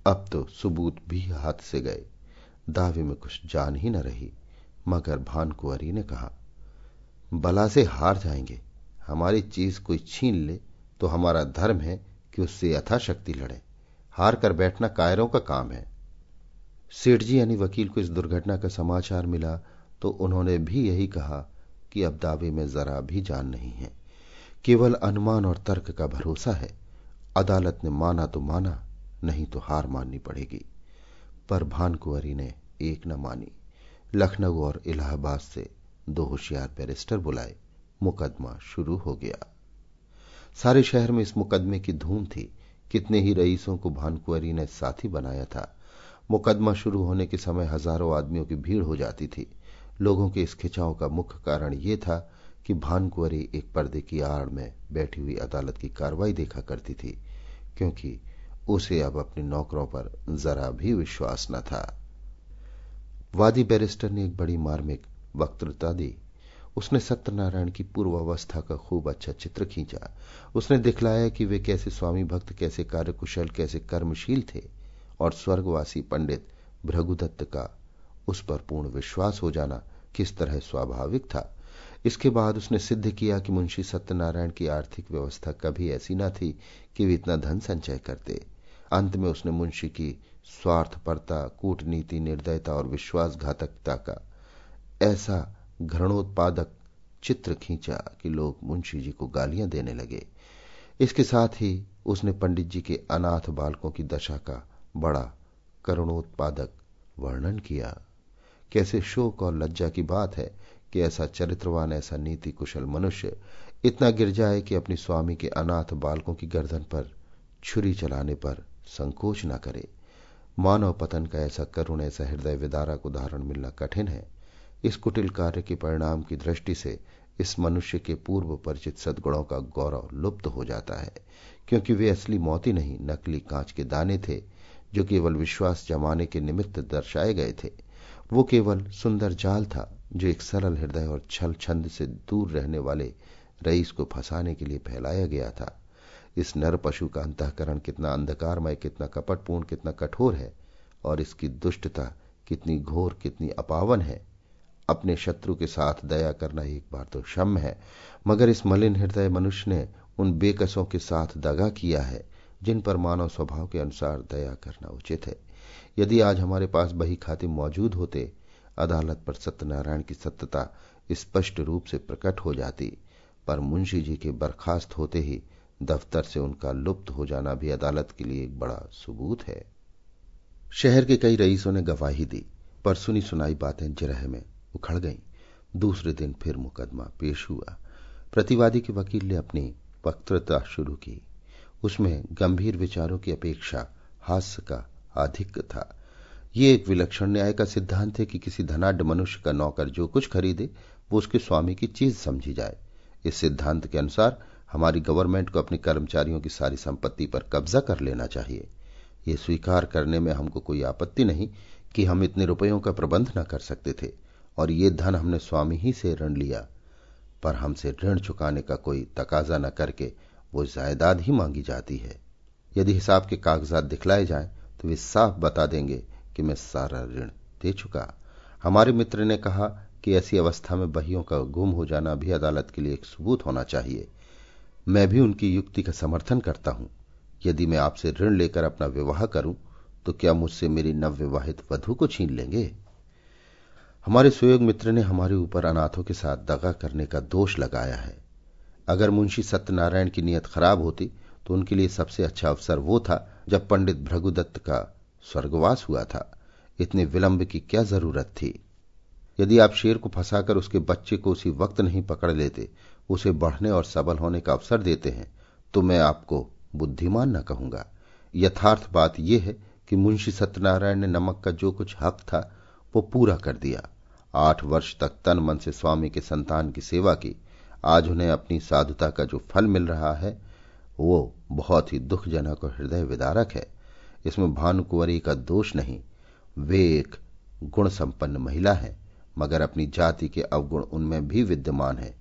अब तो सबूत भी हाथ से गए। दावे में कुछ जान ही न रही, मगर भान कुंवरी ने कहा, बला से हार जाएँगे। हमारी चीज़ कोई छीन ले तो हमारा धर्म है कि उससे यथाशक्ति लड़े। हार कर बैठना कायरों का काम है। सेठ जी यानी वकील को इस दुर्घटना का समाचार मिला तो उन्होंने भी यही कहा कि अब दावे में जरा भी जान नहीं है। केवल अनुमान और तर्क का भरोसा है। अदालत ने माना तो माना, नहीं तो हार माननी पड़ेगी। पर भानकुंवरी ने एक न मानी। लखनऊ और इलाहाबाद से दो होशियार बैरिस्टर बुलाए। मुकदमा शुरू हो गया। सारे शहर में इस मुकदमे की धूम थी। कितने ही रईसों को भानकुंवरी ने साथी बनाया था। मुकदमा शुरू होने के समय हज़ारों आदमियों की भीड़ हो जाती थी। लोगों के इस खिंचाव का मुख्य कारण यह था कि भानकुंवरी एक पर्दे की आड़ में बैठी हुई अदालत की कार्रवाई देखा करती थी, क्योंकि उसे अब अपने नौकरों पर जरा भी विश्वास न था। वादी बैरिस्टर ने एक बड़ी मार्मिक वक्तृता दी। उसने सत्यनारायण की पूर्वावस्था का खूब अच्छा चित्र खींचा। उसने दिखलाया कि वे कैसे स्वामी भक्त, कैसे कार्यकुशल, कैसे कर्मशील थे, और स्वर्गवासी पंडित भृगुदत्त का उस पर पूर्ण विश्वास हो जाना किस तरह स्वाभाविक था। इसके बाद उसने सिद्ध किया कि मुंशी सत्यनारायण की आर्थिक व्यवस्था कभी ऐसी न थी कि वे इतना धन संचय करते। अंत में उसने मुंशी की स्वार्थपरता, कूटनीति, निर्दयता और विश्वासघातकता का ऐसा घृणोत्पादक चित्र खींचा कि लोग मुंशी जी को गालियाँ देने लगे। इसके साथ ही उसने पंडित जी के अनाथ बालकों की दशा का बड़ा करुणोत्पादक वर्णन किया। कैसे शोक और लज्जा की बात है कि ऐसा चरित्रवान, ऐसा नीति कुशल मनुष्य इतना गिर जाए कि अपनी स्वामी के अनाथ बालकों की गर्दन पर छुरी चलाने पर संकोच न करे। मानव पतन का ऐसा करुण, ऐसा हृदय विदारक उदाहरण मिलना कठिन है। इस कुटिल कार्य के परिणाम की दृष्टि से इस मनुष्य के पूर्व परिचित सदगुणों का गौरव लुप्त हो जाता है, क्योंकि वे असली मोती नहीं, नकली कांच के दाने थे, जो केवल विश्वास जमाने के निमित्त दर्शाए गए थे। वो केवल सुंदर जाल था जो एक सरल हृदय और छल छंद से दूर रहने वाले रईस को फंसाने के लिए फैलाया गया था। इस नर पशु का अंतकरण कितना अंधकारमय, कितना कपटपूर्ण, कितना कठोर है और इसकी दुष्टता कितनी घोर, कितनी अपावन है। अपने शत्रु के साथ दया करना एक बार तो क्षम है, मगर इस मलिन हृदय मनुष्य ने उन बेकसों के साथ दगा किया है, जिन पर मानव स्वभाव के अनुसार दया करना उचित है। यदि आज हमारे पास बही खाते मौजूद होते अदालत पर सत्यनारायण की सत्यता स्पष्ट रूप से प्रकट हो जाती। पर मुंशी जी के बर्खास्त होते ही दफ्तर से उनका लुप्त हो जाना भी अदालत के लिए एक बड़ा सबूत है। शहर के कई रईसों ने गवाही दी, पर सुनी सुनाई बातें जिरह में उखड़ गईं। दूसरे दिन फिर मुकदमा पेश हुआ। प्रतिवादी के वकील ने अपनी वक्तृता शुरू की। उसमें गंभीर विचारों की अपेक्षा हास्य का अधिक था। ये एक विलक्षण न्याय का सिद्धांत है कि किसी धनाढ़ मनुष्य का नौकर जो कुछ खरीदे, वो उसके स्वामी की चीज़ समझी जाए। इस सिद्धांत के अनुसार, हमारी गवर्नमेंट को अपने कर्मचारियों की सारी संपत्ति पर कब्जा कर लेना चाहिए। ये स्वीकार करने में हमको कोई आपत्ति नहीं कि हम इतने रुपयों का प्रबंध न कर सकते थे, और ये धन हमने स्वामी ही से ऋण लिया। पर हमसे ऋण चुकाने का कोई तकाजा न करके, वो जायदाद ही मांगी जाती है। यदि हिसाब के कागजात दिखलाए जाएँ तो वे साफ़ बता देंगे कि मैं सारा ऋण दे चुका। हमारे मित्र ने कहा कि ऐसी अवस्था में बहियों का गुम हो जाना भी अदालत के लिए एक सबूत होना चाहिए। मैं भी उनकी युक्ति का समर्थन करता हूँ। यदि मैं आपसे ऋण लेकर अपना विवाह करूँ तो क्या मुझसे मेरी नवविवाहित वधु को छीन लेंगे? हमारे सुयोग मित्र ने हमारे ऊपर अनाथों के साथ दगा करने का दोष लगाया है। अगर मुंशी सत्यनारायण की नीयत खराब होती तो उनके लिए सबसे अच्छा अवसर वो था जब पंडित भृगुदत्त का स्वर्गवास हुआ था। इतने विलंब की क्या ज़रूरत थी? यदि आप शेर को फंसाकर उसके बच्चे को उसी वक्त नहीं पकड़ लेते, उसे बढ़ने और सबल होने का अवसर देते हैं तो मैं आपको बुद्धिमान न कहूँगा। यथार्थ बात यह है कि मुंशी सत्यनारायण ने नमक का जो कुछ हक था, वो पूरा कर दिया। आठ वर्ष तक तन मन से स्वामी के संतान की सेवा की। आज उन्हें अपनी साधुता का जो फल मिल रहा है, वो बहुत ही दुखजनक और हृदय विदारक है। इसमें भानुकुंवरी का दोष नहीं। वे एक गुण संपन्न महिला है, मगर अपनी जाति के अवगुण उनमें भी विद्यमान है।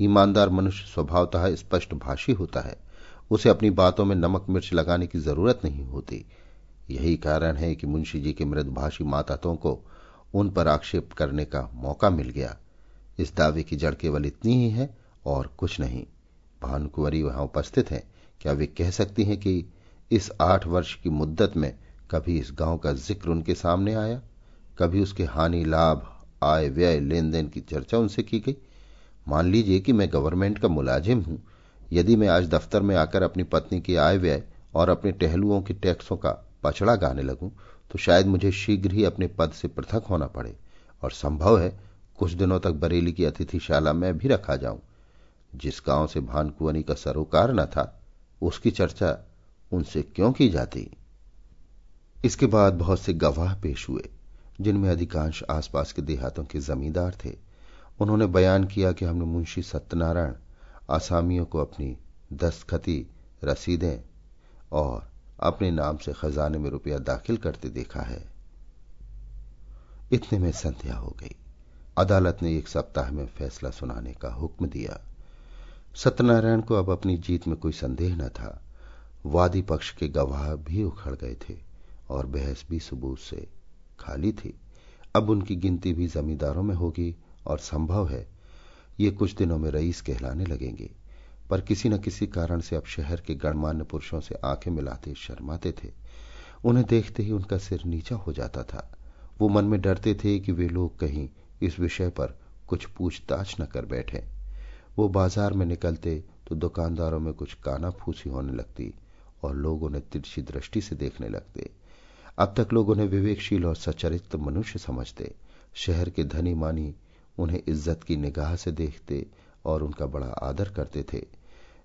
ईमानदार मनुष्य स्वभावतः स्पष्ट भाषी होता है। उसे अपनी बातों में नमक मिर्च लगाने की ज़रूरत नहीं होती। यही कारण है कि मुंशी जी के मृदभाषी मातातों को उन पर आक्षेप करने का मौका मिल गया। इस दावे की जड़ केवल इतनी ही है और कुछ नहीं। भानुकुंवरी वहाँ उपस्थित हैं। क्या वे कह सकती हैं कि इस आठ वर्ष की मुद्दत में कभी इस गाँव का ज़िक्र उनके सामने आया? कभी उसके हानि लाभ, आय व्यय लेन देन की चर्चा उनसे की गई? मान लीजिए कि मैं गवर्नमेंट का मुलाजिम हूँ। यदि मैं आज दफ्तर में आकर अपनी पत्नी की आय व्यय और अपने टहलुओं के टैक्सों का पचड़ा गाने लगूं तो शायद मुझे शीघ्र ही अपने पद से पृथक होना पड़े। और संभव है कुछ दिनों तक बरेली की अतिथिशाला में भी रखा जाऊँ। जिस गाँव से भानकुवनी का सरोकार न था, उसकी चर्चा उनसे क्यों की जाती? इसके बाद बहुत से गवाह पेश हुए, जिनमें अधिकांश आसपास के देहातों के जमींदार थे। उन्होंने बयान किया कि हमने मुंशी सत्यनारायण आसामियों को अपनी दस्तखती रसीदें और अपने नाम से खजाने में रुपया दाखिल करते देखा है। इतने में संध्या हो गई। अदालत ने एक सप्ताह में फैसला सुनाने का हुक्म दिया। सत्यनारायण को अब अपनी जीत में कोई संदेह न था। वादी पक्ष के गवाह भी उखड़ गए थे और बहस भी सबूत से खाली थी। अब उनकी गिनती भी जमींदारों में होगी और संभव है ये कुछ दिनों में रईस कहलाने लगेंगे। पर किसी न किसी कारण से अब शहर के गणमान्य पुरुषों से आँखें मिलाते शर्माते थे। उन्हें देखते ही उनका सिर नीचा हो जाता था। वो मन में डरते थे कि वे लोग कहीं इस विषय पर कुछ पूछताछ न कर बैठे। वो बाज़ार में निकलते तो दुकानदारों में कुछ काना फूसी होने लगती। और लोग उन्हें तिरछी दृष्टि से देखने लगते। अब तक लोग उन्हें विवेकशील और सचरित्र मनुष्य समझते। शहर के धनी मानी उन्हें इज़्ज़त की निगाह से देखते और उनका बड़ा आदर करते थे।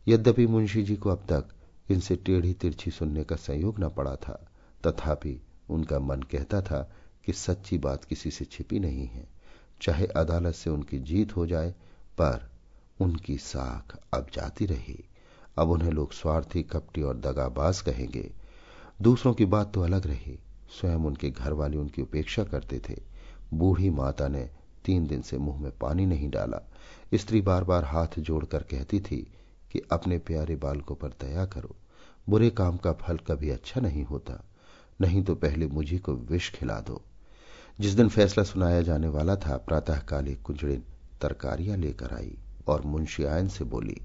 यद्यपि मुंशी जी को अब तक इनसे टेढ़ी तिरछी सुनने का संयोग न पड़ा था, तथापि उनका मन कहता था कि सच्ची बात किसी से छिपी नहीं है। चाहे अदालत से उनकी जीत हो जाए, पर उनकी साख अब जाती रही। अब उन्हें लोग स्वार्थी, कपटी और दगाबाज कहेंगे। दूसरों की बात तो अलग रही। स्वयं उनके घर वाले उनकी उपेक्षा करते थे। बूढ़ी माता ने तीन दिन से मुँह में पानी नहीं डाला। स्त्री बार बार हाथ जोड़कर कहती थी कि अपने प्यारे बालकों पर दया करो। बुरे काम का फल कभी अच्छा नहीं होता। नहीं तो पहले मुझी को विष खिला दो। जिस दिन फैसला सुनाया जाने वाला था प्रातःकाल एक कुंजड़िन तरकारियाँ लेकर आई और मुंशियायन से बोली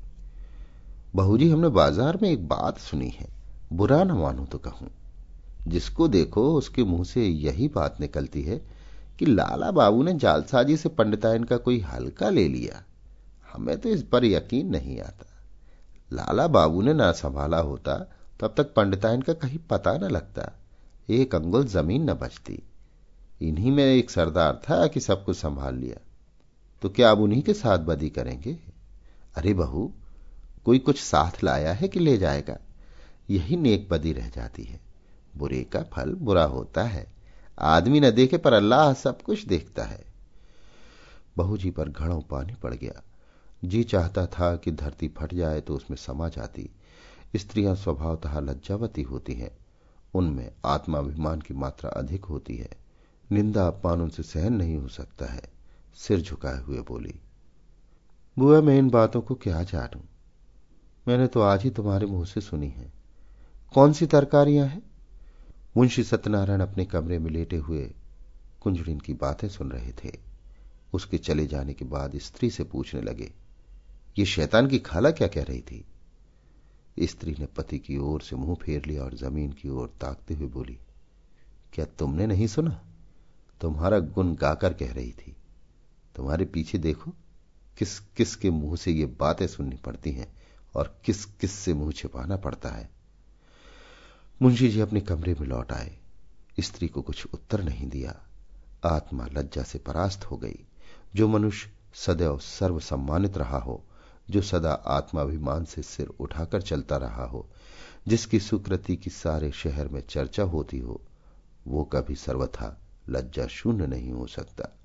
बहू जी हमने बाज़ार में एक बात सुनी है। बुरा न मानू तो कहूँ। जिसको देखो, उसके मुँह से यही बात निकलती है कि लाला बाबू ने जालसाजी से पंडितायन का कोई हल्का ले लिया। हमें तो इस पर यकीन नहीं आता। लाला बाबू ने ना संभाला होता तो अब तक पंडितायन का कहीं पता न लगता। एक अंगुल ज़मीन न बचती। इन्हीं में एक सरदार था कि सब कुछ संभाल लिया। तो क्या अब उन्हीं के साथ बदी करेंगे? अरे बहू कोई कुछ साथ लाया है कि ले जाएगा? यही नेक बदी रह जाती है। बुरे का फल बुरा होता है। आदमी न देखे पर अल्लाह सब कुछ देखता है। बहू जी पर घड़ों पानी पड़ गया। जी चाहता था कि धरती फट जाए तो उसमें समा जाती। स्त्रियाँ स्वभावतः लज्जावती होती हैं। उनमें आत्माभिमान की मात्रा अधिक होती है। निंदा अपमान उनसे सहन नहीं हो सकता है। सिर झुकाए हुए बोली, बुआ, मैं इन बातों को क्या जानू? मैंने तो आज ही तुम्हारे मुँह से सुनी है। कौन सी तरकारियाँ हैं? मुंशी सत्यनारायण अपने कमरे में लेटे हुए कुंजड़िन की बातें सुन रहे थे। उसके चले जाने के बाद स्त्री से पूछने लगे, ये शैतान की खाला क्या कह रही थी? स्त्री ने पति की ओर से मुँह फेर लिया और ज़मीन की ओर ताकते हुए बोली, क्या तुमने नहीं सुना? तुम्हारा गुण गाकर कह रही थी। तुम्हारे पीछे देखो किस किस के मुँह से ये बातें सुननी पड़ती हैं। और किस किस से मुँह छिपाना पड़ता है। मुंशी जी अपने कमरे में लौट आए। स्त्री को कुछ उत्तर नहीं दिया। आत्मा लज्जा से परास्त हो गई। जो मनुष्य सदैव सर्व सम्मानित रहा हो, जो सदा आत्माभिमान से सिर उठाकर चलता रहा हो, जिसकी सुकृति की सारे शहर में चर्चा होती हो, वो कभी सर्वथा लज्जा शून्य नहीं हो सकता।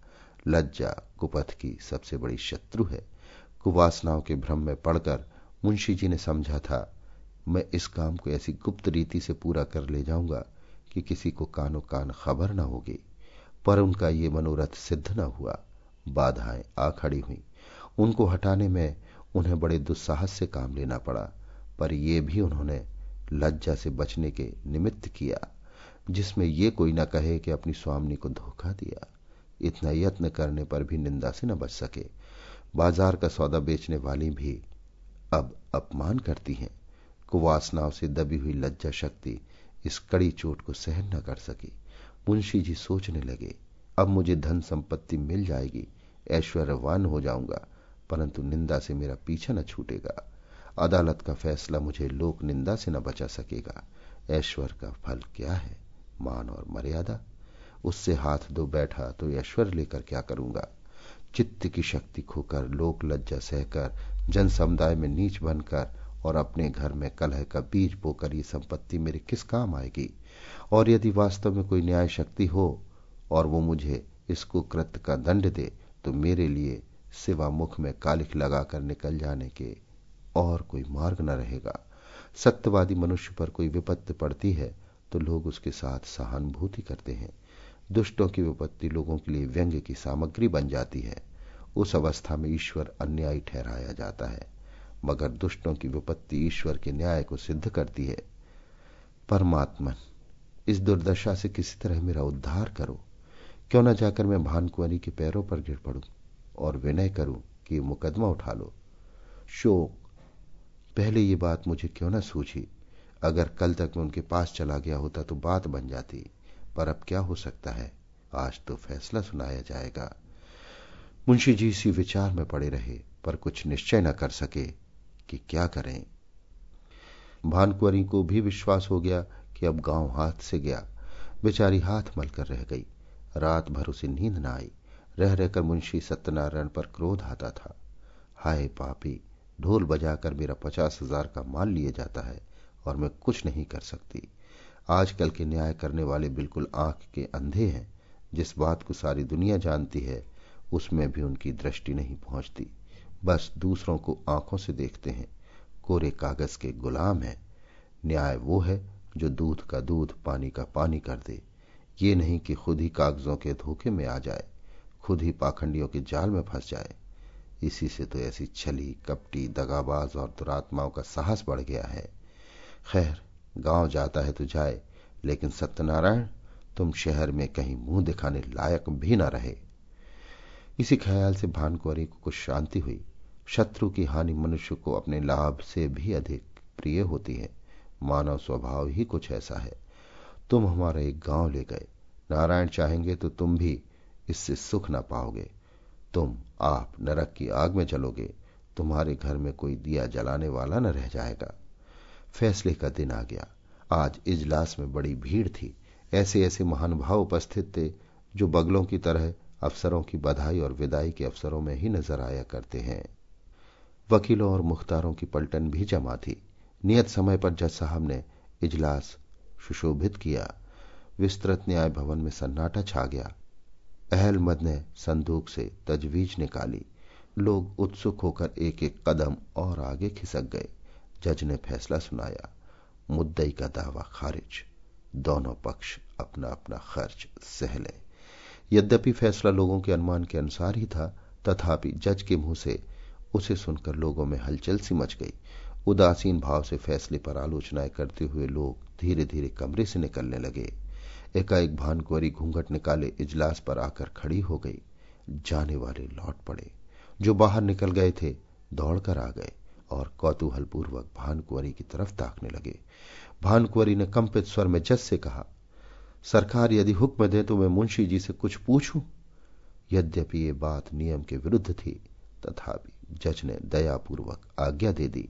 लज्जा कुपथ की सबसे बड़ी शत्रु है। कुवासनाओं के भ्रम में पड़कर मुंशी जी ने समझा था, मैं इस काम को ऐसी गुप्त रीति से पूरा कर ले जाऊँगा कि किसी को कानो कान खबर न होगी, पर उनका ये मनोरथ सिद्ध न हुआ। बाधाएँ आ खड़ी हुई। उनको हटाने में उन्हें बड़े दुस्साहस से काम लेना पड़ा, पर यह भी उन्होंने लज्जा से बचने के निमित्त किया, जिसमें ये कोई न कहे कि अपनी स्वामी को धोखा दिया। इतना यत्न करने पर भी निंदा से न बच सके। बाज़ार का सौदा बेचने वाली भी अब अपमान करती हैं। कुवासनाओं से दबी हुई लज्जा शक्ति इस कड़ी चोट को सहन न कर सकी। मुंशी जी सोचने लगे, अब मुझे धन संपत्ति मिल जाएगी, ऐश्वर्यवान हो जाऊँगा, परंतु निंदा से मेरा पीछा न छूटेगा। अदालत का फैसला मुझे लोक निंदा से न बचा सकेगा। ऐश्वर्य का फल क्या है, मान और मर्यादा? उससे हाथ दो बैठा तो ऐश्वर्य लेकर क्या करूँगा? चित्त की शक्ति खोकर लोक लज्जा सहकर जन समुदाय में नीच बनकर और अपने घर में कलह का बीज बोकर ये संपत्ति मेरे किस काम आएगी? और यदि वास्तव में कोई न्याय शक्ति हो और वो मुझे इसको कृत्य का दंड दे तो मेरे लिए सिवा मुख में कालिख लगाकर निकल जाने के और कोई मार्ग न रहेगा। सत्यवादी मनुष्य पर कोई विपत्ति पड़ती है तो लोग उसके साथ सहानुभूति करते हैं। दुष्टों की विपत्ति लोगों के लिए व्यंग्य की सामग्री बन जाती है। उस अवस्था में ईश्वर अन्यायी ठहराया जाता है, मगर दुष्टों की विपत्ति ईश्वर के न्याय को सिद्ध करती है। परमात्मन, इस दुर्दशा से किसी तरह मेरा उद्धार करो। क्यों न जाकर मैं भानकुंवरी के पैरों पर गिर पड़ू और विनय करूँ कि मुकदमा उठा लो। शोक, पहले ये बात मुझे क्यों न सूझी? अगर कल तक मैं उनके पास चला गया होता तो बात बन जाती, पर अब क्या हो सकता है? आज तो फैसला सुनाया जाएगा। मुंशी जी इसी विचार में पड़े रहे, पर कुछ निश्चय न कर सके कि क्या करें। भानकुवरी को भी विश्वास हो गया कि अब गाँव हाथ से गया। बेचारी हाथ मलकर रह गई। रात भर उसे नींद न आई। रह रहकर मुंशी सत्यनारायण पर क्रोध आता था। हाय पापी, ढोल बजाकर मेरा पचास हज़ार का माल लिए जाता है और मैं कुछ नहीं कर सकती। आजकल के न्याय करने वाले बिल्कुल आँख के अंधे हैं। जिस बात को सारी दुनिया जानती है उसमें भी उनकी दृष्टि नहीं पहुँचती। बस दूसरों को आँखों से देखते हैं। कोरे कागज़ के गुलाम है। न्याय वो है जो दूध का दूध पानी का पानी कर दे। ये नहीं कि खुद ही कागजों के धोखे में आ जाए, खुद ही पाखंडियों के जाल में फंस जाए। इसी से तो ऐसी छली, कपटी, दगाबाज और दुरात्माओं का साहस बढ़ गया है। खैर, गाँव जाता है तो जाए, लेकिन सत्यनारायण, तुम शहर में कहीं मुँह दिखाने लायक भी ना रहे। इसी ख्याल से भानकुवरी को कुछ शांति हुई। शत्रु की हानि मनुष्य को अपने लाभ से भी अधिक प्रिय होती है। मानव स्वभाव ही कुछ ऐसा है। तुम हमारा एक गाँव ले गए। नारायण चाहेंगे तो तुम भी इससे सुख ना पाओगे। तुम आप नरक की आग में चलोगे तुम्हारे घर में कोई दिया जलाने वाला न रह जाएगा। फैसले का दिन आ गया। आज इजलास में बड़ी भीड़ थी। ऐसे ऐसे महानुभाव उपस्थित थे जो बगलों की तरह अफसरों की बधाई और विदाई के अवसरों में ही नज़र आया करते हैं। वकीलों और मुख्तारों की पलटन भी जमा थी। नियत समय पर जज साहब ने इजलास सुशोभित किया। विस्तृत न्याय भवन में सन्नाटा छा गया। अहलमद ने संदूक से तजवीज निकाली। लोग उत्सुक होकर एक एक कदम और आगे खिसक गए। जज ने फैसला सुनाया। मुद्दई का दावा खारिज। दोनों पक्ष अपना अपना खर्च सह ले। यद्यपि फैसला लोगों के अनुमान के अनुसार ही था, तथापि जज के मुँह से उसे सुनकर लोगों में हलचल सी मच गई। उदासीन भाव से फैसले पर आलोचनाएँ करते हुए लोग धीरे धीरे कमरे से निकलने लगे। एकाएक भानकुवरी घूंघट निकाले इजलास पर आकर खड़ी हो गई। जाने वाले लौट पड़े। जो बाहर निकल गए थे, दौड़कर आ गए और कौतूहलपूर्वक भानकुवरी की तरफ़ ताकने लगे। भानकुवरी ने कंपित स्वर में जज से कहा सरकार यदि हुक्म दे तो मैं मुंशी जी से कुछ पूछूँ? यद्यपि ये बात नियम के विरुद्ध थी, तथापि जज ने दयापूर्वक आज्ञा दे दी।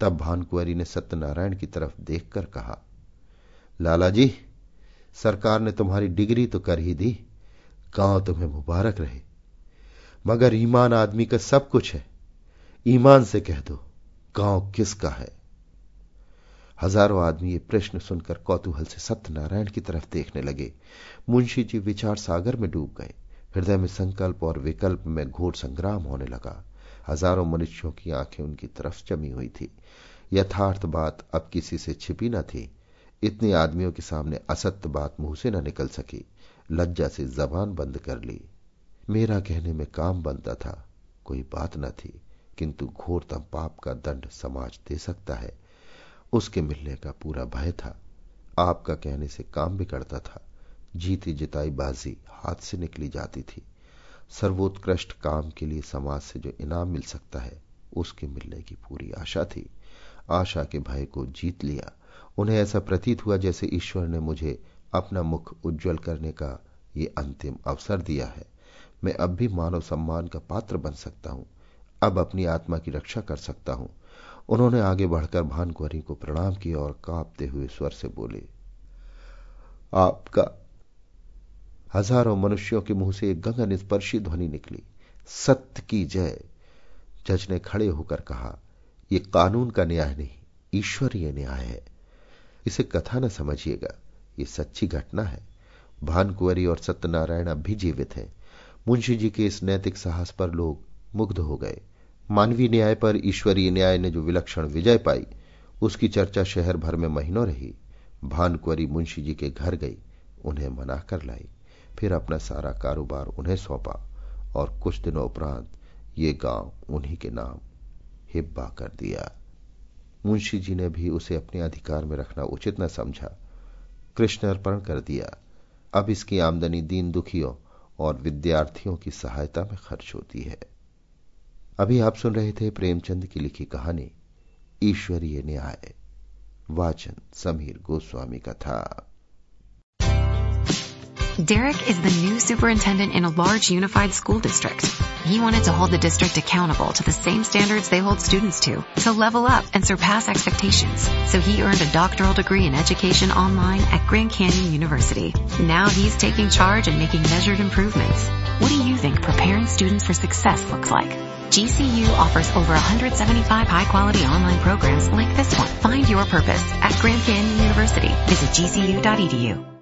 तब भानकुवरी ने सत्यनारायण की तरफ़ देखकर कहा लाला जी सरकार ने तुम्हारी डिग्री तो कर ही दी, गाँव तुम्हें मुबारक रहे। मगर ईमान आदमी का सब कुछ है। ईमान से कह दो, गाँव किसका है? हज़ारों आदमी ये प्रश्न सुनकर कौतूहल से सत्यनारायण की तरफ़ देखने लगे। मुंशी जी विचार सागर में डूब गए। हृदय में संकल्प और विकल्प में घोर संग्राम होने लगा। हज़ारों मनुष्यों की आँखें उनकी तरफ़ जमी हुई थी। यथार्थ बात अब किसी से छिपी न थी। इतने आदमियों के सामने असत्य बात मुँह से न निकल सकी। लज्जा से जबान बंद कर ली। मेरा कहने में काम बनता था। कोई बात न थी, किंतु घोरतम पाप का दंड समाज दे सकता है। उसके मिलने का पूरा भय था। आपका कहने से काम बिगड़ता था। जीती जिताई बाजी हाथ से निकली जाती थी। सर्वोत्कृष्ट काम के लिए समाज से जो इनाम मिल सकता है, उसके मिलने की पूरी आशा थी। आशा के भय को जीत लिया। उन्हें ऐसा प्रतीत हुआ जैसे ईश्वर ने मुझे अपना मुख उज्जवल करने का ये अंतिम अवसर दिया है। मैं अब भी मानव सम्मान का पात्र बन सकता हूँ। अब अपनी आत्मा की रक्षा कर सकता हूँ। उन्होंने आगे बढ़कर भानकुवरी को प्रणाम किया और कांपते हुए स्वर से बोले, आपका हज़ारों मनुष्यों के मुँह से एक गगन स्पर्शी ध्वनि निकली। सत्य की जय। जज ने खड़े होकर कहा यह कानून का न्याय नहीं, ईश्वरीय न्याय है। इसे कथा न समझिएगा, ये सच्ची घटना है। भानकुवरी और सत्यनारायण अब भी जीवित हैं। मुंशी जी के इस नैतिक साहस पर लोग मुग्ध हो गए। मानवीय न्याय पर ईश्वरीय न्याय ने जो विलक्षण विजय पाई, उसकी चर्चा शहर भर में महीनों रही। भानकुवरी मुंशी जी के घर गई, उन्हें मना कर लाई। फिर अपना सारा कारोबार उन्हें सौंपा, और कुछ दिनों उपरांत ये गाँव उन्हीं के नाम हिब्बा कर दिया। मुंशी जी ने भी उसे अपने अधिकार में रखना उचित न समझा। कृष्ण अर्पण कर दिया। अब इसकी आमदनी दीन दुखियों और विद्यार्थियों की सहायता में खर्च होती है। अभी आप सुन रहे थे प्रेमचंद की लिखी कहानी ईश्वरीय न्याय वाचन समीर गोस्वामी का था Derek is the new superintendent in a large unified school district. He wanted to hold the district accountable to the same standards they hold students to, to level up and surpass expectations. So he earned a doctoral degree in education online at Grand Canyon University. Now he's taking charge and making measured improvements. What do you think preparing students for success looks like? GCU offers over 175 high-quality online programs like this one. Find your purpose at Grand Canyon University. Visit gcu.edu.